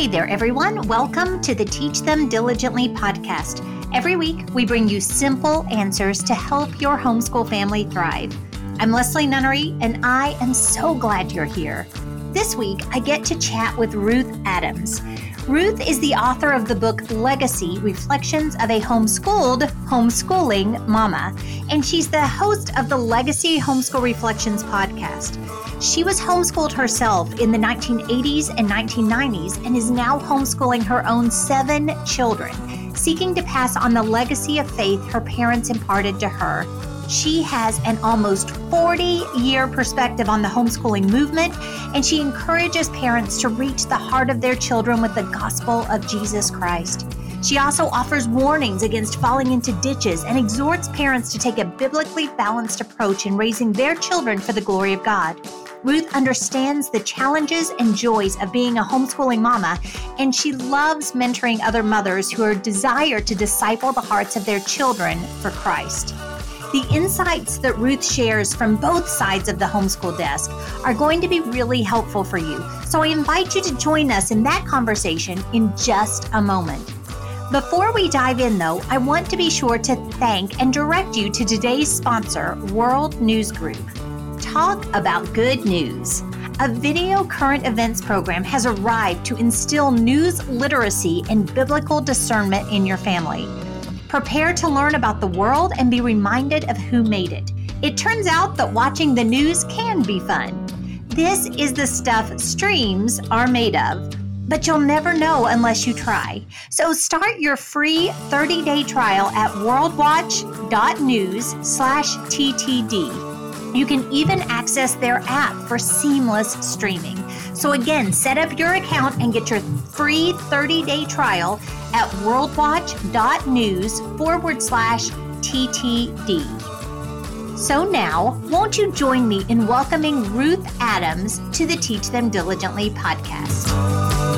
Hey there, everyone. Welcome to the Teach Them Diligently podcast. Every week, we bring you simple answers to help your homeschool family thrive. I'm Leslie Nunnery, and I am so glad you're here. This week, I get to chat with Ruth Adams. Ruth is the author of the book Legacy Reflections of a Homeschooled Homeschooling Mama, and she's the host of the Legacy Homeschool Reflections podcast. She was homeschooled herself in the 1980s and 1990s and is now homeschooling her own seven children, seeking to pass on the legacy of faith her parents imparted to her. She has an almost 40 year perspective on the homeschooling movement, and she encourages parents to reach the heart of their children with the gospel of Jesus Christ. She also offers warnings against falling into ditches and exhorts parents to take a biblically balanced approach in raising their children for the glory of God. Ruth understands the challenges and joys of being a homeschooling mama, and she loves mentoring other mothers who are desire to disciple the hearts of their children for Christ. The insights that Ruth shares from both sides of the homeschool desk are going to be really helpful for you. So I invite you to join us in that conversation in just a moment. Before we dive in, though, I want to be sure to thank and direct you to today's sponsor, World News Group. Talk about good news. A video current events program has arrived to instill news literacy and biblical discernment in your family. Prepare to learn about the world and be reminded of who made it. It turns out that watching the news can be fun. This is the stuff streams are made of, but you'll never know unless you try. So start your free 30-day trial at worldwatch.news slash TTD. You can even access their app for seamless streaming. So again, set up your account and get your free 30-day trial at worldwatch.news forward slash TTD. So now, won't you join me in welcoming Ruth Adams to the Teach Them Diligently podcast?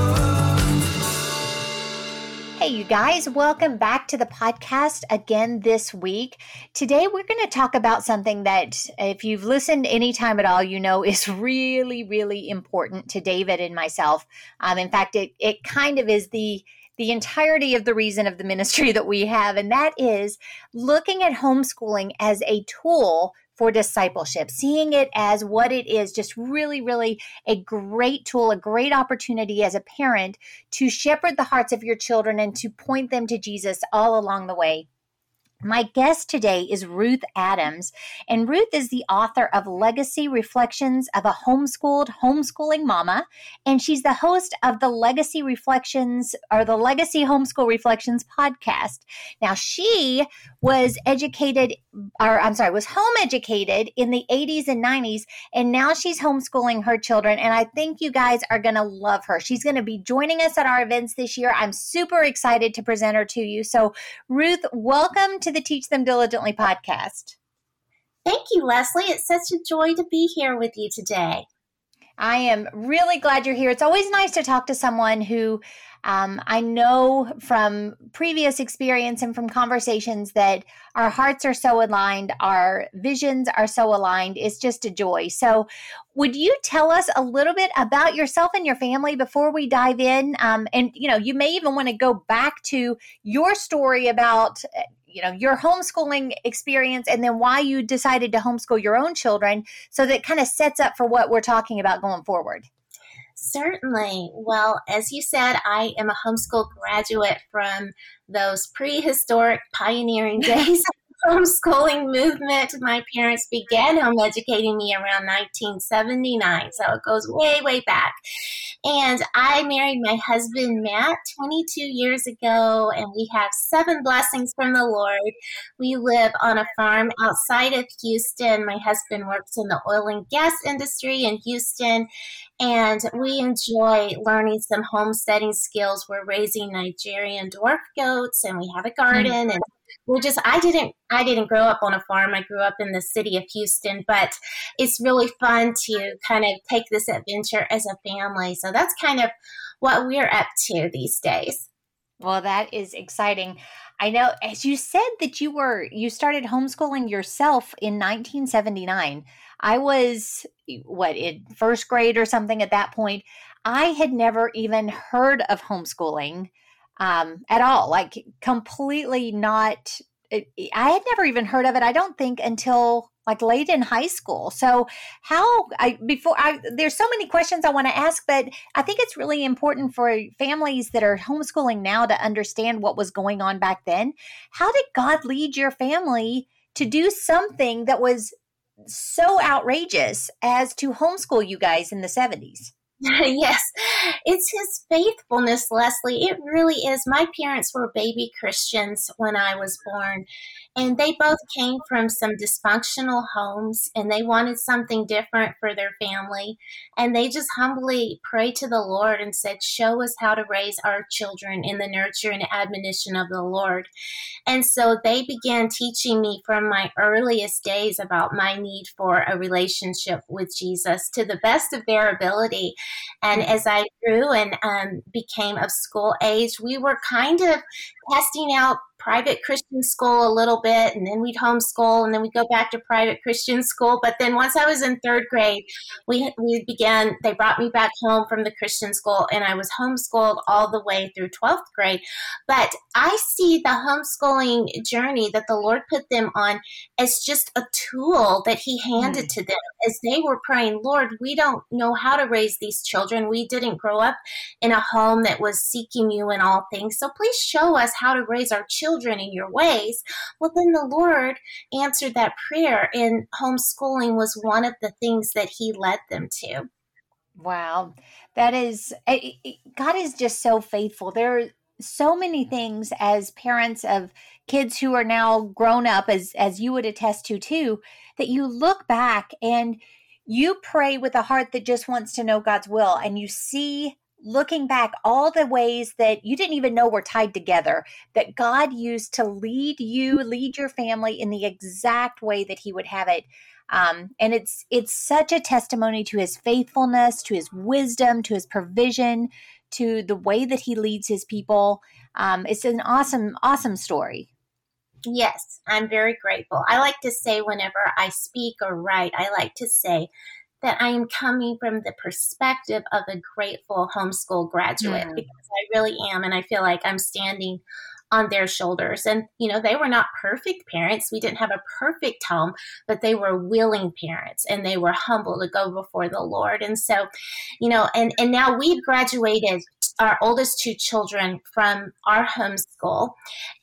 Hey, you guys, welcome back to the podcast again this week. Today, we're going to talk about something that, if you've listened anytime at all, you know is really, really important to David and myself. Um, in fact, it, it kind of is the the entirety of the reason of the ministry that we have, and that is looking at homeschooling as a tool for discipleship, seeing it as what it is, just really, really a great tool, a great opportunity as a parent to shepherd the hearts of your children and to point them to Jesus all along the way. My guest today is Ruth Adams, and Ruth is the author of Legacy Reflections of a Homeschooled Homeschooling Mama, and she's the host of the Legacy Reflections or the Legacy Homeschool Reflections podcast. Now, she was educated, or I'm sorry, was home educated in the 80s and 90s, and now she's homeschooling her children, and I think you guys are going to love her. She's going to be joining us at our events this year. I'm super excited to present her to you. So, Ruth, welcome to the Teach Them Diligently podcast. Thank you, Leslie. It's such a joy to be here with you today. I am really glad you're here. It's always nice to talk to someone who um, I know from previous experience and from conversations that our hearts are so aligned, our visions are so aligned. It's just a joy. So, would you tell us a little bit about yourself and your family before we dive in? Um, and you know, you may even want to go back to your story about you know your homeschooling experience and then why you decided to homeschool your own children so that kind of sets up for what we're talking about going forward Certainly. Well, as you said, I am a homeschool graduate from those prehistoric pioneering days homeschooling movement. My parents began home educating me around 1979, so it goes way, way back. And I married my husband, Matt, 22 years ago, and we have seven blessings from the Lord. We live on a farm outside of Houston. My husband works in the oil and gas industry in Houston, and we enjoy learning some homesteading skills. We're raising Nigerian dwarf goats, and we have a garden, and we're just I didn't I didn't grow up on a farm. I grew up in the city of Houston, but it's really fun to kind of take this adventure as a family. So that's kind of what we're up to these days. Well, that is exciting. I know as you said that you were you started homeschooling yourself in 1979. I was what in first grade or something at that point. I had never even heard of homeschooling um, at all, like completely not. I had never even heard of it. I don't think until like late in high school. So how I before I there's so many questions I want to ask, but I think it's really important for families that are homeschooling now to understand what was going on back then. How did God lead your family to do something that was so outrageous as to homeschool you guys in the 70s? yes, it's his faithfulness, Leslie. It really is. My parents were baby Christians when I was born, and they both came from some dysfunctional homes and they wanted something different for their family. And they just humbly prayed to the Lord and said, Show us how to raise our children in the nurture and admonition of the Lord. And so they began teaching me from my earliest days about my need for a relationship with Jesus to the best of their ability. And as I grew and um, became of school age, we were kind of testing out private Christian school a little bit, and then we'd homeschool, and then we'd go back to private Christian school. But then once I was in third grade, we we began. They brought me back home from the Christian school, and I was homeschooled all the way through twelfth grade. But I see the homeschooling journey that the Lord put them on as just a tool that He handed mm. to them as they were praying. Lord, we don't know how to raise these children. We didn't grow up in a home that was seeking You in all things. So please show us how to raise our children children in your ways. Well, then the Lord answered that prayer, and homeschooling was one of the things that He led them to. Wow. That is, eh, eh, eh, God is just so faithful. There are so many things as parents of kids who are now grown up, as, as you would attest to too, that you look back and you pray with a heart that just wants to know God's will and you see looking back all the ways that you didn't even know were tied together that God used to lead you, lead your family in the exact way that He would have it. Um, and it's it's such a testimony to His faithfulness, to His wisdom, to His provision, to the way that He leads His people. Um, it's an awesome, awesome story. Yes, I'm very grateful. I like to say whenever I speak or write, I like to say that I am coming from the perspective of a grateful homeschool graduate mm. because I really am. And I feel like I'm standing on their shoulders. And, you know, they were not perfect parents. We didn't have a perfect home, but they were willing parents and they were humble to go before the Lord. And so, you know, and, and now we've graduated our oldest two children from our homeschool.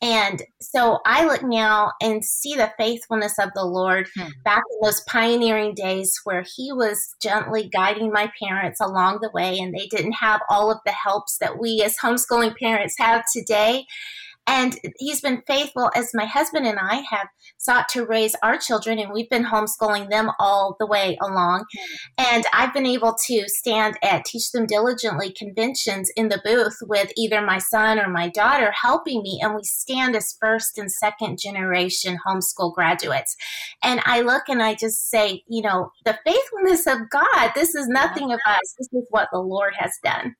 And so I look now and see the faithfulness of the Lord hmm. back in those pioneering days where He was gently guiding my parents along the way, and they didn't have all of the helps that we as homeschooling parents have today. And he's been faithful as my husband and I have sought to raise our children, and we've been homeschooling them all the way along. And I've been able to stand at Teach Them Diligently conventions in the booth with either my son or my daughter helping me, and we stand as first and second generation homeschool graduates. And I look and I just say, you know, the faithfulness of God, this is nothing of us, this is what the Lord has done.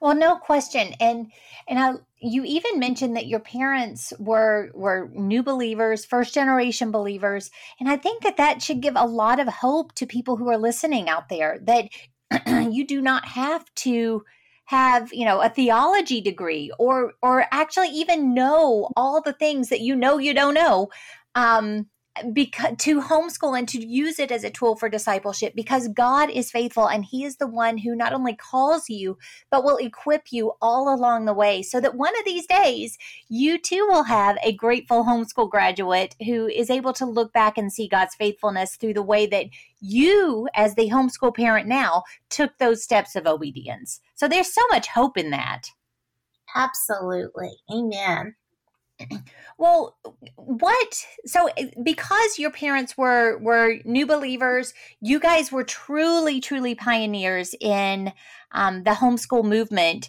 Well, no question. And and I you even mentioned that your parents were were new believers, first generation believers, and I think that that should give a lot of hope to people who are listening out there that you do not have to have you know a theology degree or or actually even know all the things that you know you don't know um, because to homeschool and to use it as a tool for discipleship because God is faithful and he is the one who not only calls you but will equip you all along the way so that one of these days you too will have a grateful homeschool graduate who is able to look back and see God's faithfulness through the way that you as the homeschool parent now took those steps of obedience. So there's so much hope in that. Absolutely. Amen. Well, what? So, eh, because your parents were were new believers, you guys were truly, truly pioneers in um, the homeschool movement.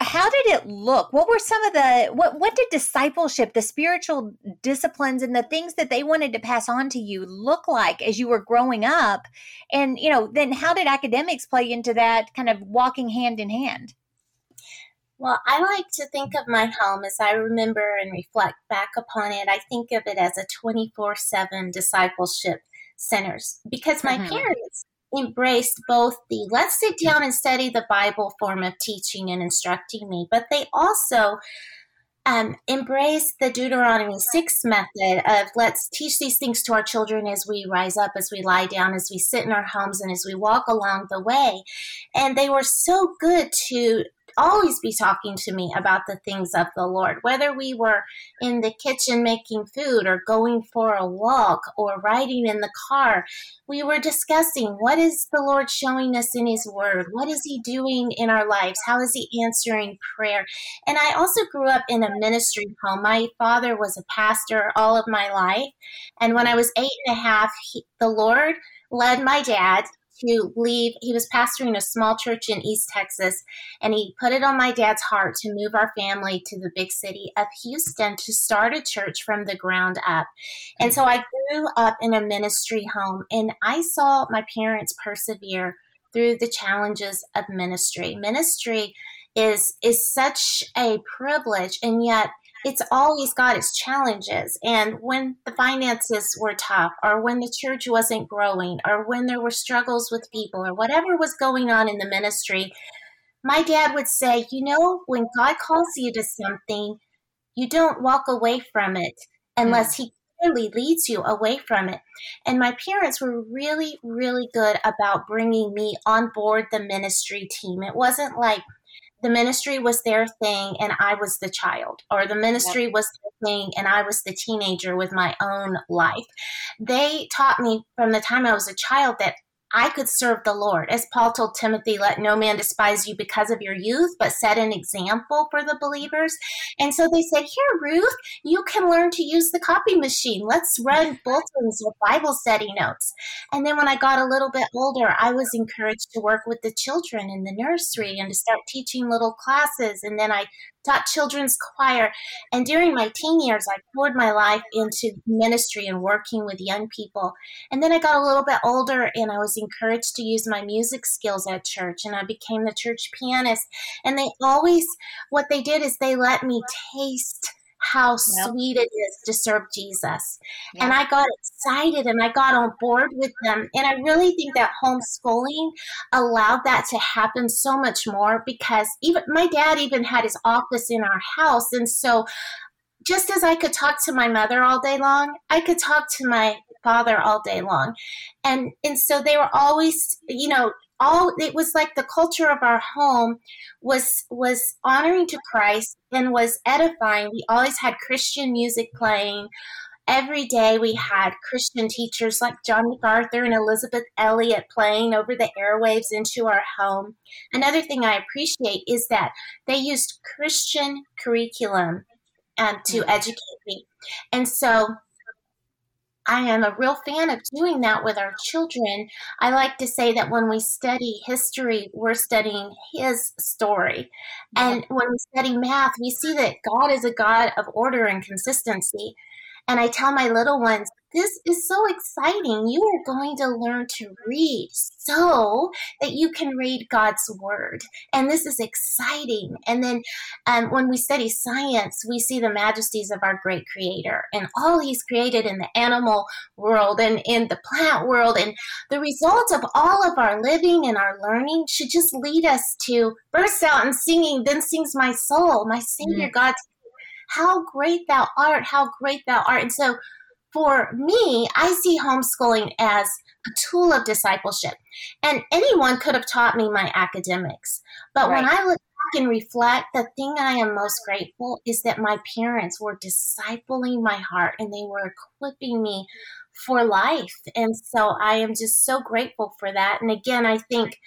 How did it look? What were some of the what? What did discipleship, the spiritual disciplines, and the things that they wanted to pass on to you look like as you were growing up? And you know, then how did academics play into that kind of walking hand in hand? Well, I like to think of my home as I remember and reflect back upon it. I think of it as a 24 7 discipleship centers because my mm-hmm. parents embraced both the let's sit down and study the Bible form of teaching and instructing me, but they also um, embrace the Deuteronomy 6 method of let's teach these things to our children as we rise up, as we lie down, as we sit in our homes, and as we walk along the way. And they were so good to always be talking to me about the things of the Lord, whether we were in the kitchen making food or going for a walk or riding in the car. We were discussing what is the Lord showing us in His Word? What is He doing in our lives? How is He answering prayer? And I also grew up in a ministry home. My father was a pastor all of my life. And when I was eight and a half, he, the Lord led my dad to leave. He was pastoring a small church in East Texas, and he put it on my dad's heart to move our family to the big city of Houston to start a church from the ground up. And so I grew up in a ministry home, and I saw my parents persevere through the challenges of ministry. Ministry is is such a privilege, and yet it's always got its challenges. And when the finances were tough, or when the church wasn't growing, or when there were struggles with people, or whatever was going on in the ministry, my dad would say, You know, when God calls you to something, you don't walk away from it unless mm. He clearly leads you away from it. And my parents were really, really good about bringing me on board the ministry team. It wasn't like, the ministry was their thing and I was the child, or the ministry was their thing and I was the teenager with my own life. They taught me from the time I was a child that I could serve the Lord. As Paul told Timothy, let no man despise you because of your youth, but set an example for the believers. And so they said, Here, Ruth, you can learn to use the copy machine. Let's run bulletins or Bible study notes. And then when I got a little bit older, I was encouraged to work with the children in the nursery and to start teaching little classes. And then I taught children's choir. And during my teen years, I poured my life into ministry and working with young people. And then I got a little bit older and I was encouraged to use my music skills at church and I became the church pianist. And they always, what they did is they let me taste how yep. sweet it is to serve Jesus. Yep. And I got excited and I got on board with them. And I really think that homeschooling allowed that to happen so much more because even my dad even had his office in our house. And so just as I could talk to my mother all day long, I could talk to my father all day long. And and so they were always, you know, all it was like the culture of our home was was honoring to Christ and was edifying. We always had Christian music playing. Every day we had Christian teachers like John MacArthur and Elisabeth Elliot playing over the airwaves into our home. Another thing I appreciate is that they used Christian curriculum um, to mm-hmm. educate me. And so I am a real fan of doing that with our children. I like to say that when we study history, we're studying his story. And when we study math, we see that God is a God of order and consistency. And I tell my little ones, this is so exciting. You are going to learn to read so that you can read God's word. And this is exciting. And then um, when we study science, we see the majesties of our great creator and all he's created in the animal world and in the plant world. And the result of all of our living and our learning should just lead us to burst out and singing, then sings my soul, my Savior mm-hmm. God how great thou art, how great thou art. And so for me, I see homeschooling as a tool of discipleship. And anyone could have taught me my academics. But right. when I look back and reflect, the thing I am most grateful is that my parents were discipling my heart and they were equipping me for life. And so I am just so grateful for that. And again, I think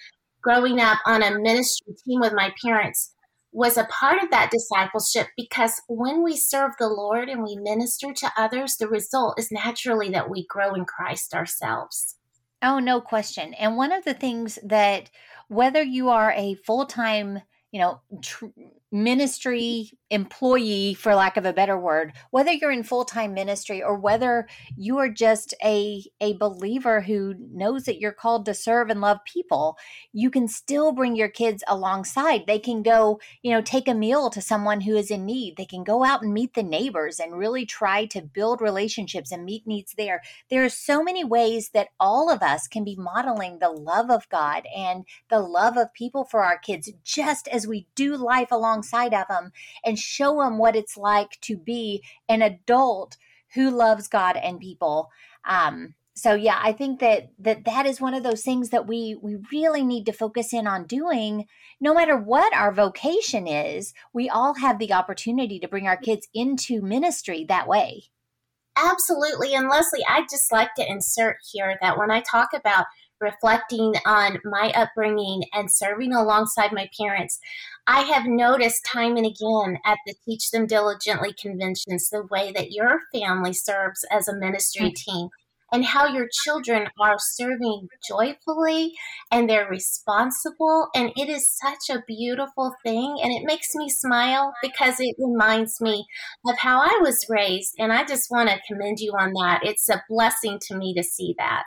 growing up on a ministry team with my parents was a part of that discipleship because when we serve the Lord and we minister to others, the result is naturally that we grow in Christ ourselves. Oh, no question. And one of the things that, whether you are a full time, you know, tr- ministry employee for lack of a better word whether you're in full-time ministry or whether you are just a a believer who knows that you're called to serve and love people you can still bring your kids alongside. They can go you know take a meal to someone who is in need. They can go out and meet the neighbors and really try to build relationships and meet needs there. There are so many ways that all of us can be modeling the love of God and the love of people for our kids just as we do life alongside of them and show them what it's like to be an adult who loves God and people. Um, so yeah, I think that that that is one of those things that we we really need to focus in on doing. No matter what our vocation is, we all have the opportunity to bring our kids into ministry that way. Absolutely. And Leslie, I'd just like to insert here that when I talk about reflecting on my upbringing and serving alongside my parents, I have noticed time and again at the Teach Them Diligently conventions the way that your family serves as a ministry mm. team and how your children are serving joyfully and they're responsible. And it is such a beautiful thing. And it makes me smile because it reminds me of how I was raised. And I just want to commend you on that. It's a blessing to me to see that.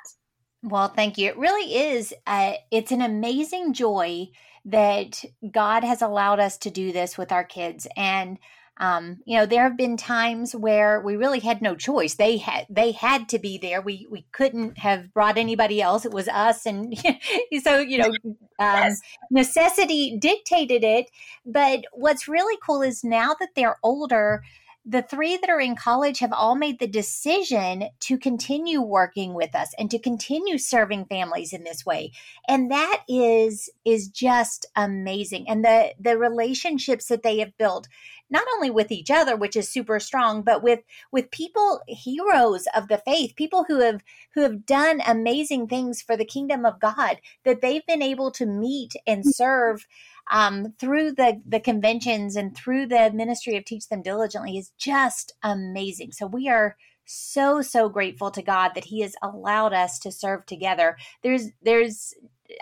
Well, thank you. It really is. Uh, it's an amazing joy that God has allowed us to do this with our kids. And um, you know, there have been times where we really had no choice. They had they had to be there. We we couldn't have brought anybody else. It was us, and so you know, um, yes. necessity dictated it. But what's really cool is now that they're older, the three that are in college have all made the decision to continue working with us and to continue serving families in this way. And that is is just amazing. And the the relationships that they have built not only with each other which is super strong but with with people heroes of the faith people who have who have done amazing things for the kingdom of god that they've been able to meet and serve um, through the the conventions and through the ministry of teach them diligently is just amazing. So we are so so grateful to god that he has allowed us to serve together. There's there's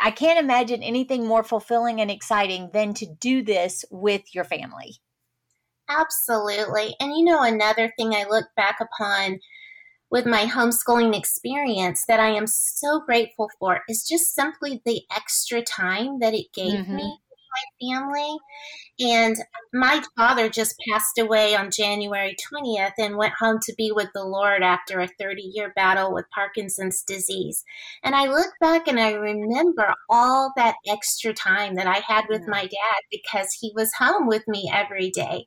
i can't imagine anything more fulfilling and exciting than to do this with your family. Absolutely. And you know another thing i look back upon with my homeschooling experience that I am so grateful for is just simply the extra time that it gave mm-hmm. me my family. And my father just passed away on January 20th and went home to be with the Lord after a 30 year battle with Parkinson's disease. And I look back and I remember all that extra time that I had with my dad because he was home with me every day.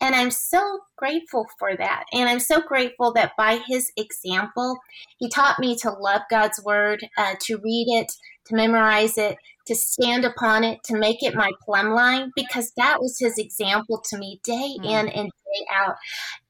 And I'm so grateful for that. And I'm so grateful that by his example, he taught me to love God's word, uh, to read it, to memorize it, to stand upon it, to make it my plumb line, because that was his example to me day mm. in and day out.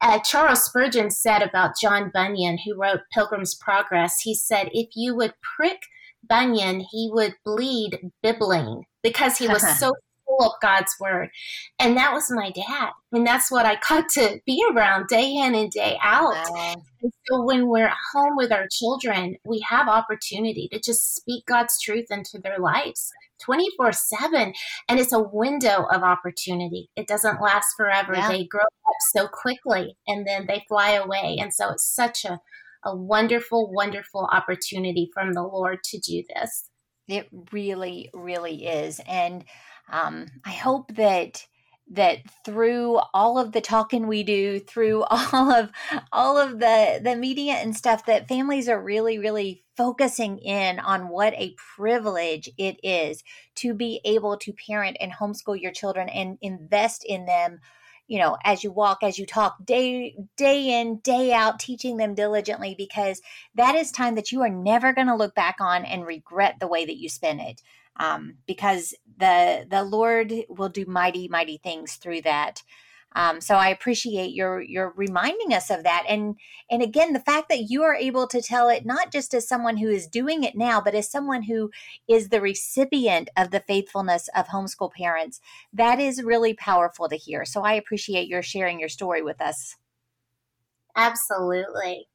Uh, Charles Spurgeon said about John Bunyan, who wrote Pilgrim's Progress, he said, if you would prick Bunyan, he would bleed bibline because he was so full of God's word. And that was my dad. And that's what I got to be around day in and day out. Wow. And so when we're home with our children, we have opportunity to just speak God's truth into their lives 24 7. And it's a window of opportunity. It doesn't last forever. Yeah. They grow up so quickly and then they fly away. And so it's such a, a wonderful, wonderful opportunity from the Lord to do this. It really, really is. And um, I hope that that through all of the talking we do through all of all of the the media and stuff that families are really really focusing in on what a privilege it is to be able to parent and homeschool your children and invest in them you know as you walk as you talk day day in day out teaching them diligently because that is time that you are never going to look back on and regret the way that you spent it um, because the the Lord will do mighty mighty things through that. Um, so I appreciate your your reminding us of that, and and again the fact that you are able to tell it not just as someone who is doing it now, but as someone who is the recipient of the faithfulness of homeschool parents. That is really powerful to hear. So I appreciate your sharing your story with us. Absolutely.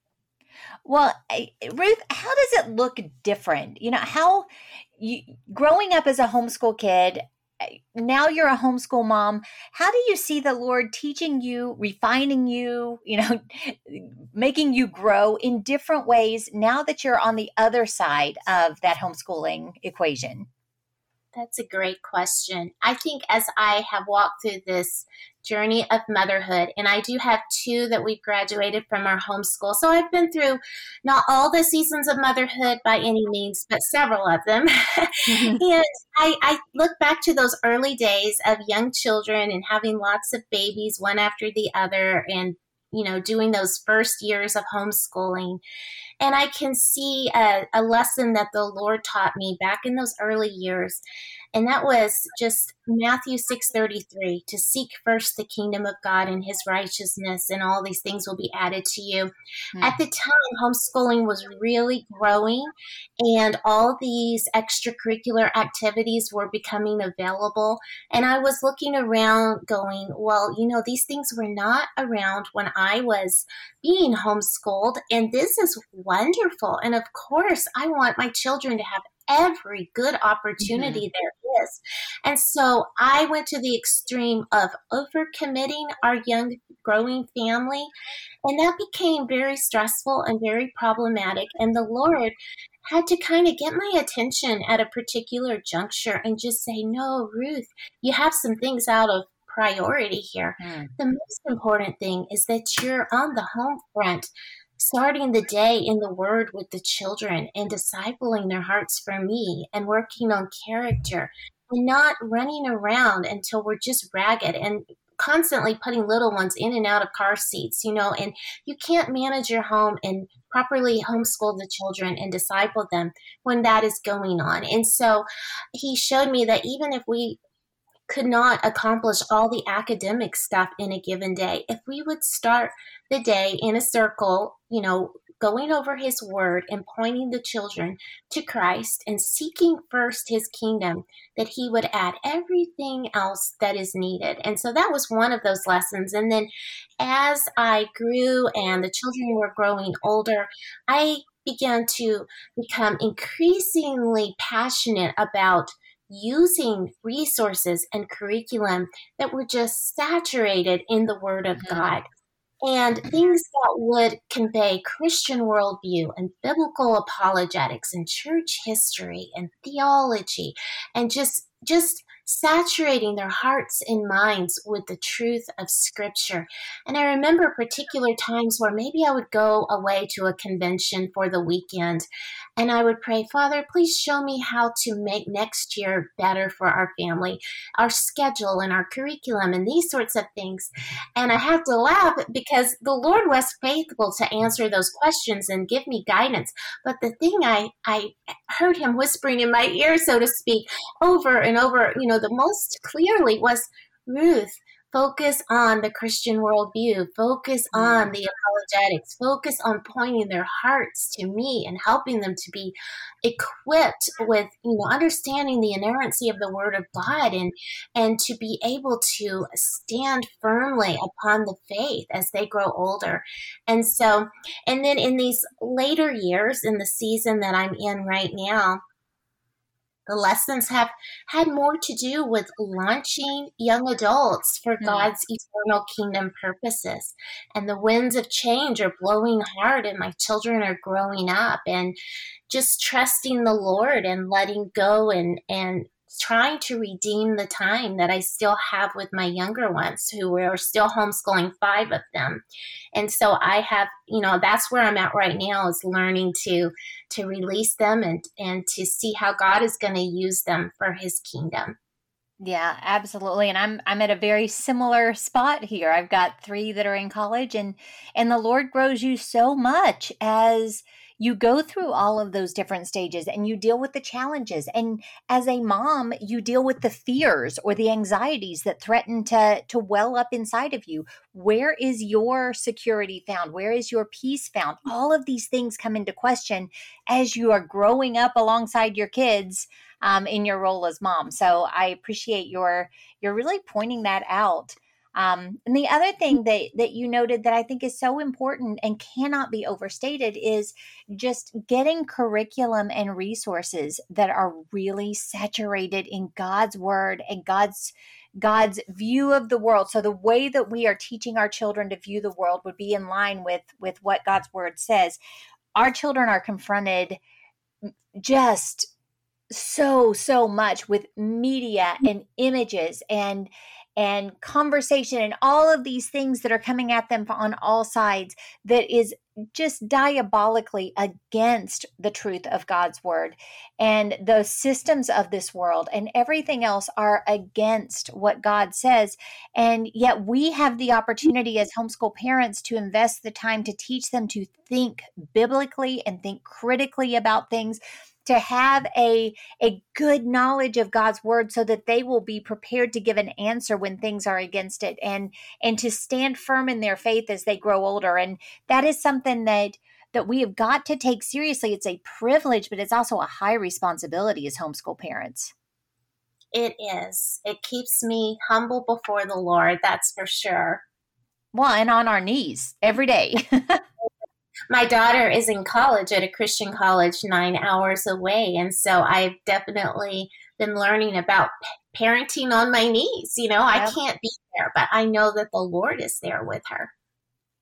Well, Ruth, how does it look different? You know, how you growing up as a homeschool kid eh, now you're a homeschool mom. How do you see the Lord teaching you, refining you, you know, making you grow in different ways now that you're on the other side of that homeschooling equation? That's a great question. I think as I have walked through this journey of motherhood, and I do have two that we've graduated from our homeschool. So I've been through not all the seasons of motherhood by any means, but several of them. Mm-hmm. and I, I look back to those early days of young children and having lots of babies, one after the other, and you know, doing those first years of homeschooling. And I can see a, a lesson that the Lord taught me back in those early years and that was just Matthew 6:33 to seek first the kingdom of God and his righteousness and all these things will be added to you. Mm-hmm. At the time homeschooling was really growing and all these extracurricular activities were becoming available and I was looking around going, well, you know, these things were not around when I was being homeschooled and this is wonderful and of course I want my children to have every good opportunity mm-hmm. there is. And so I went to the extreme of overcommitting our young growing family. And that became very stressful and very problematic. And the Lord had to kind of get my attention at a particular juncture and just say, No, Ruth, you have some things out of priority here. Mm. The most important thing is that you're on the home front starting the day in the Word with the children and discipling their hearts for me and working on character and not running around until we're just ragged and constantly putting little ones in and out of car seats, you know, and you can't manage your home and properly homeschool the children and disciple them when that is going on. And so he showed me that even if we could not accomplish all the academic stuff in a given day. If we would start the day in a circle, you know, going over his word and pointing the children to Christ and seeking first his kingdom, that he would add everything else that is needed. And so that was one of those lessons. And then as I grew and the children were growing older, I began to become increasingly passionate about using resources and curriculum that were just saturated in the Word of mm-hmm. God. And things that would convey Christian worldview and biblical apologetics and church history and theology and just just saturating their hearts and minds with the truth of Scripture. And I remember particular times where maybe I would go away to a convention for the weekend and I would pray, Father, please show me how to make next year better for our family, our schedule and our curriculum and these sorts of things. And I have to laugh because the Lord was faithful to answer those questions and give me guidance. But the thing I, I heard him whispering in my ear, so to speak, over and over, you know, the most clearly was Ruth, focus on the Christian worldview, focus on mm. the apologetics, focus on pointing their hearts to me and helping them to be equipped with, you know, understanding the inerrancy of the word of God and and to be able to stand firmly upon the faith as they grow older. And so, and then in these later years in the season that I'm in right now, the lessons have had more to do with launching young adults for mm. God's eternal kingdom purposes. And the winds of change are blowing hard, and my children are growing up, and just trusting the Lord and letting go and, and trying to redeem the time that I still have with my younger ones who are still homeschooling five of them. And so I have, you know, that's where I'm at right now is learning to to release them and and to see how God is going to use them for his kingdom. Yeah, absolutely. And I'm I'm at a very similar spot here. I've got 3 that are in college and and the Lord grows you so much as you go through all of those different stages and you deal with the challenges. And as a mom, you deal with the fears or the anxieties that threaten to, to well up inside of you. Where is your security found? Where is your peace found? All of these things come into question as you are growing up alongside your kids. Um, in your role as mom. So I appreciate your you're really pointing that out. Um, and the other thing that that you noted that I think is so important and cannot be overstated is just getting curriculum and resources that are really saturated in God's word and God's God's view of the world. So the way that we are teaching our children to view the world would be in line with with what God's word says. Our children are confronted just so so much with media and images and and conversation and all of these things that are coming at them on all sides that is just diabolically against the truth of God's word. And the systems of this world and everything else are against what God says. And yet we have the opportunity as homeschool parents to invest the time to teach them to think biblically and think critically about things to have a a good knowledge of God's word so that they will be prepared to give an answer when things are against it and and to stand firm in their faith as they grow older. And that is something that that we have got to take seriously. It's a privilege but it's also a high responsibility as homeschool parents. It is. It keeps me humble before the lord that's for sure. Well and on our knees every day my daughter is in college at a Christian college nine hours away. And so I've definitely been learning about parenting on my knees. You know, yep. I can't be there, but I know that the Lord is there with her.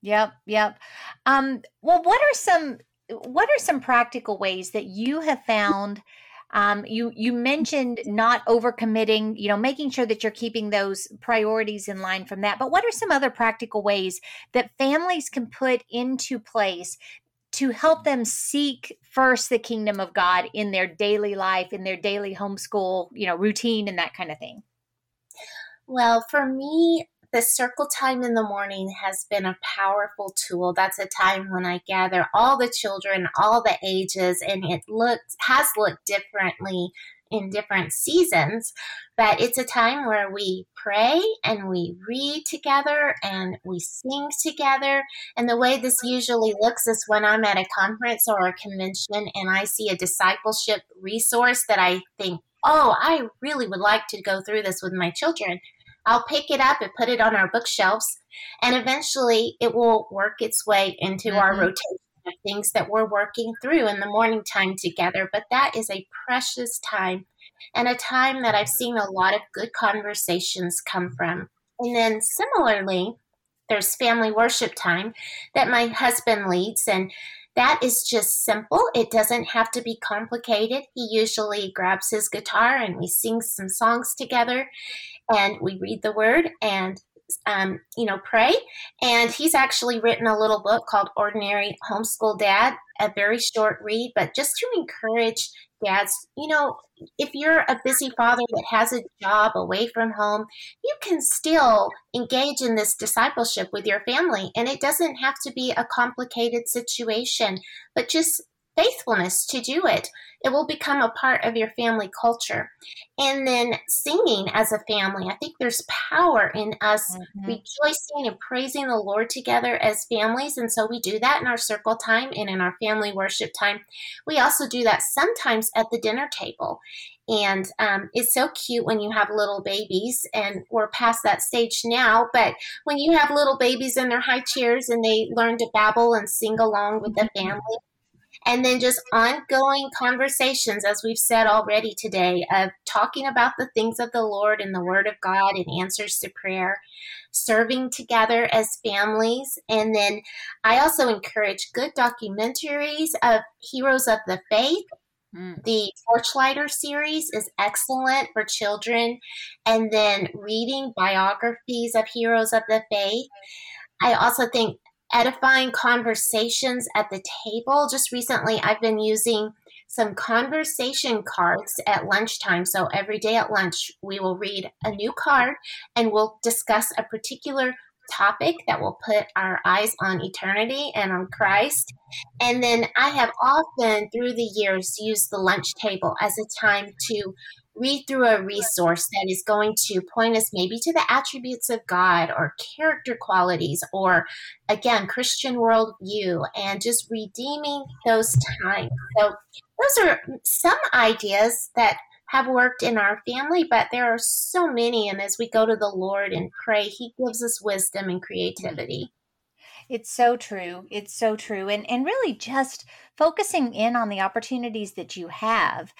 Yep, yep. Um, well, what are some what are some practical ways that you have found um, you you mentioned not overcommitting, you know, making sure that you're keeping those priorities in line from that. But what are some other practical ways that families can put into place to help them seek first the kingdom of God in their daily life, in their daily homeschool, you know, routine and that kind of thing? Well, for me, the circle time in the morning has been a powerful tool. That's a time when I gather all the children, all the ages, and it looks has looked differently in different seasons, but it's a time where we pray and we read together and we sing together. And the way this usually looks is when I'm at a conference or a convention and I see a discipleship resource that I think, oh, I really would like to go through this with my children. I'll pick it up and put it on our bookshelves, and eventually it will work its way into mm-hmm. our rotation of things that we're working through in the morning time together. But that is a precious time and a time that I've seen a lot of good conversations come from. And then similarly, there's family worship time that my husband leads, and that is just simple. It doesn't have to be complicated. He usually grabs his guitar and we sing some songs together and we read the word and um, you know, pray. And he's actually written a little book called Ordinary Homeschool Dad, a very short read, but just to encourage dads, you know, if you're a busy father that has a job away from home, you can still engage in this discipleship with your family. And it doesn't have to be a complicated situation, but just faithfulness to do it. It will become a part of your family culture. And then singing as a family. I think there's power in us mm-hmm. rejoicing and praising the Lord together as families. And so we do that in our circle time and in our family worship time. We also do that sometimes at the dinner table. And um, it's so cute when you have little babies, and we're past that stage now. But when you have little babies in their high chairs and they learn to babble and sing along with the mm-hmm. family, and then just ongoing conversations, as we've said already today, of talking about the things of the Lord and the Word of God and answers to prayer, serving together as families. And then I also encourage good documentaries of heroes of the faith. Mm. The Torchlighter series is excellent for children. And then reading biographies of heroes of the faith. I also think edifying conversations at the table. Just recently, I've been using some conversation cards at lunchtime. So every day at lunch, we will read a new card and we'll discuss a particular topic that will put our eyes on eternity and on Christ. And then I have often through the years used the lunch table as a time to read through a resource that is going to point us maybe to the attributes of God or character qualities or, again, Christian worldview and just redeeming those times. So, those are some ideas that have worked in our family, but there are so many. And as we go to the Lord and pray, He gives us wisdom and creativity. It's so true. It's so true. And and really just focusing in on the opportunities that you have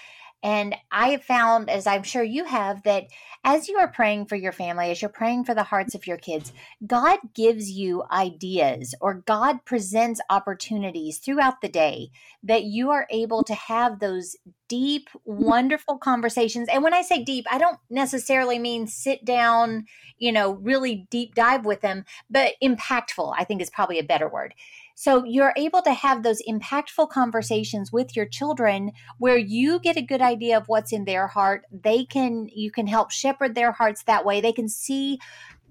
and I have found, as I'm sure you have, that as you are praying for your family, as you're praying for the hearts of your kids, God gives you ideas or God presents opportunities throughout the day that you are able to have those deep, wonderful conversations. And when I say deep, I don't necessarily mean sit down, you know, really deep dive with them, but impactful, I think is probably a better word. So you're able to have those impactful conversations with your children where you get a good idea of what's in their heart. They can, you can help shepherd their hearts that way. They can see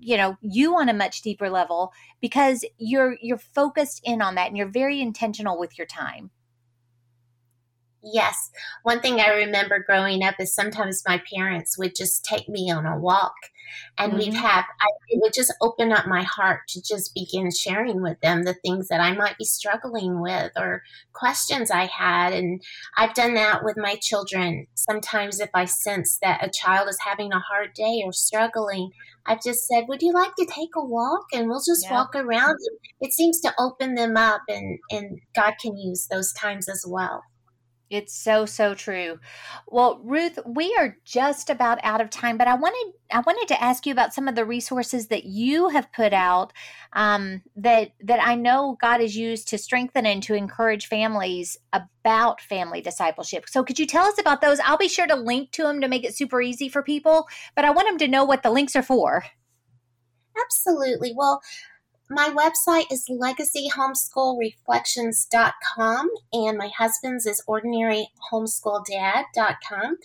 you know you on a much deeper level because you're you're focused in on that and you're very intentional with your time Yes. One thing I remember growing up is sometimes my parents would just take me on a walk and mm-hmm. we'd have, I, it would just open up my heart to just begin sharing with them the things that I might be struggling with or questions I had. And I've done that with my children. Sometimes if I sense that a child is having a hard day or struggling, I've just said, Would you like to take a walk? And we'll just yeah. walk around. It seems to open them up and, and God can use those times as well. It's so so true. Well, Ruth, we are just about out of time, but I wanted I wanted to ask you about some of the resources that you have put out um, that that I know God has used to strengthen and to encourage families about family discipleship. So, could you tell us about those? I'll be sure to link to them to make it super easy for people, but I want them to know what the links are for. Absolutely. Well, my website is legacyhomeschoolreflections.com and my husband's is ordinaryhomeschooldad.com.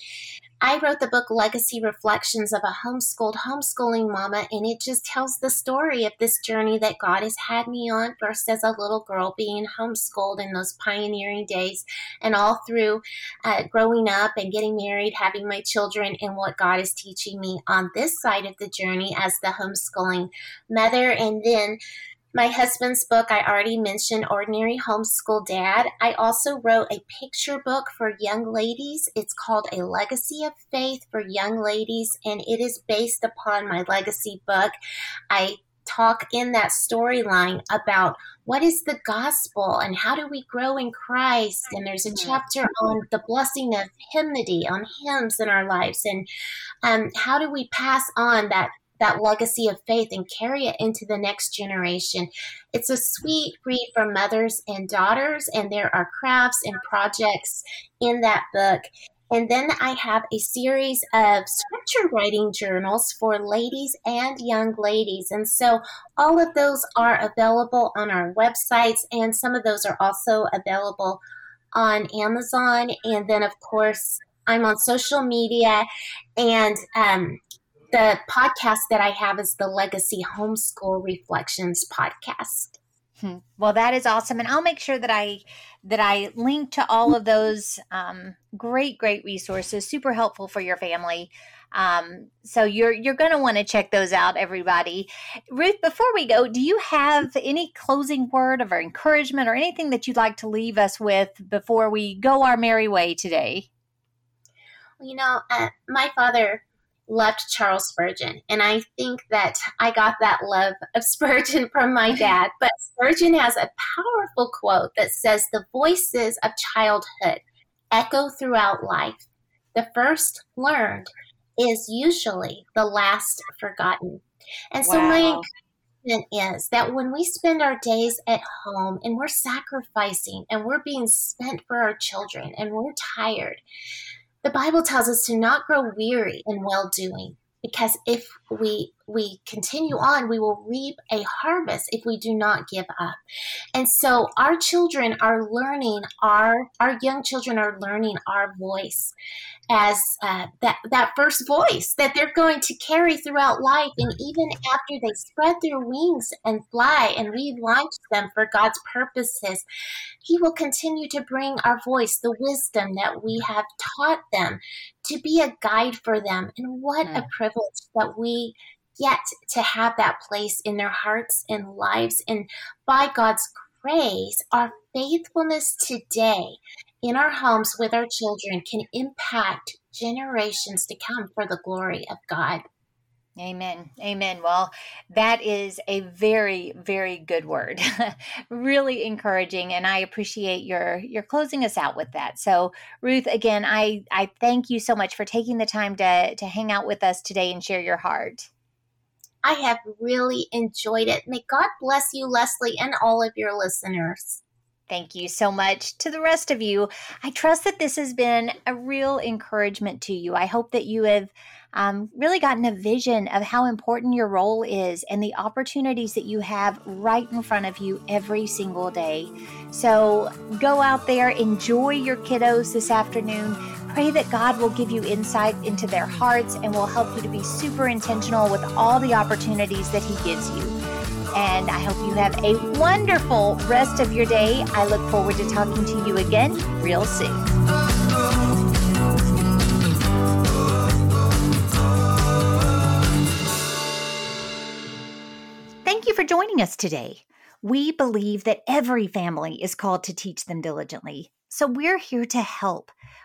I wrote the book Legacy Reflections of a Homeschooled Homeschooling Mama, and it just tells the story of this journey that God has had me on, first as a little girl being homeschooled in those pioneering days, and all through uh, growing up and getting married, having my children, and what God is teaching me on this side of the journey as the homeschooling mother. And then my husband's book, I already mentioned, Ordinary Homeschool Dad. I also wrote a picture book for young ladies. It's called A Legacy of Faith for Young Ladies, and it is based upon my legacy book. I talk in that storyline about what is the gospel and how do we grow in Christ. And there's a mm-hmm. chapter on the blessing of hymnody, on hymns in our lives, and um, how do we pass on that that legacy of faith and carry it into the next generation. It's a sweet read for mothers and daughters, and there are crafts and projects in that book. And then I have a series of scripture writing journals for ladies and young ladies. And so all of those are available on our websites, and some of those are also available on Amazon. And then, of course, I'm on social media and um, the podcast that I have is the Legacy Homeschool Reflections podcast. Hmm. Well, that is awesome, and I'll make sure that I that I link to all of those um, great, great resources. Super helpful for your family. Um, so you're you're going to want to check those out, everybody. Ruth, before we go, do you have any closing word of encouragement or anything that you'd like to leave us with before we go our merry way today? You know, uh, my father loved Charles Spurgeon. And I think that I got that love of Spurgeon from my dad. But Spurgeon has a powerful quote that says, The voices of childhood echo throughout life. The first learned is usually the last forgotten. And so wow. my encouragement is that when we spend our days at home and we're sacrificing and we're being spent for our children and we're tired, the Bible tells us to not grow weary in well doing because if we we continue on we will reap a harvest if we do not give up. And so our children are learning our our young children are learning our voice as uh, that that first voice that they're going to carry throughout life. And even after they spread their wings and fly and we launch them for god's purposes he will continue to bring our voice the wisdom that we have taught them to be a guide for them and what mm. a privilege that we get to have that place in their hearts and lives and by god's grace our faithfulness today in our homes with our children can impact generations to come for the glory of God. Amen. Amen. Well, that is a very, very good word. really encouraging. And I appreciate your your closing us out with that. So Ruth, again, I, I thank you so much for taking the time to to hang out with us today and share your heart. I have really enjoyed it. May God bless you, Leslie, and all of your listeners. Thank you so much to the rest of you. I trust that this has been a real encouragement to you. I hope that you have um, really gotten a vision of how important your role is and the opportunities that you have right in front of you every single day. So go out there, enjoy your kiddos this afternoon. Pray that God will give you insight into their hearts and will help you to be super intentional with all the opportunities that He gives you. And I hope you have a wonderful rest of your day. I look forward to talking to you again real soon. Thank you for joining us today. We believe that every family is called to teach them diligently. So we're here to help.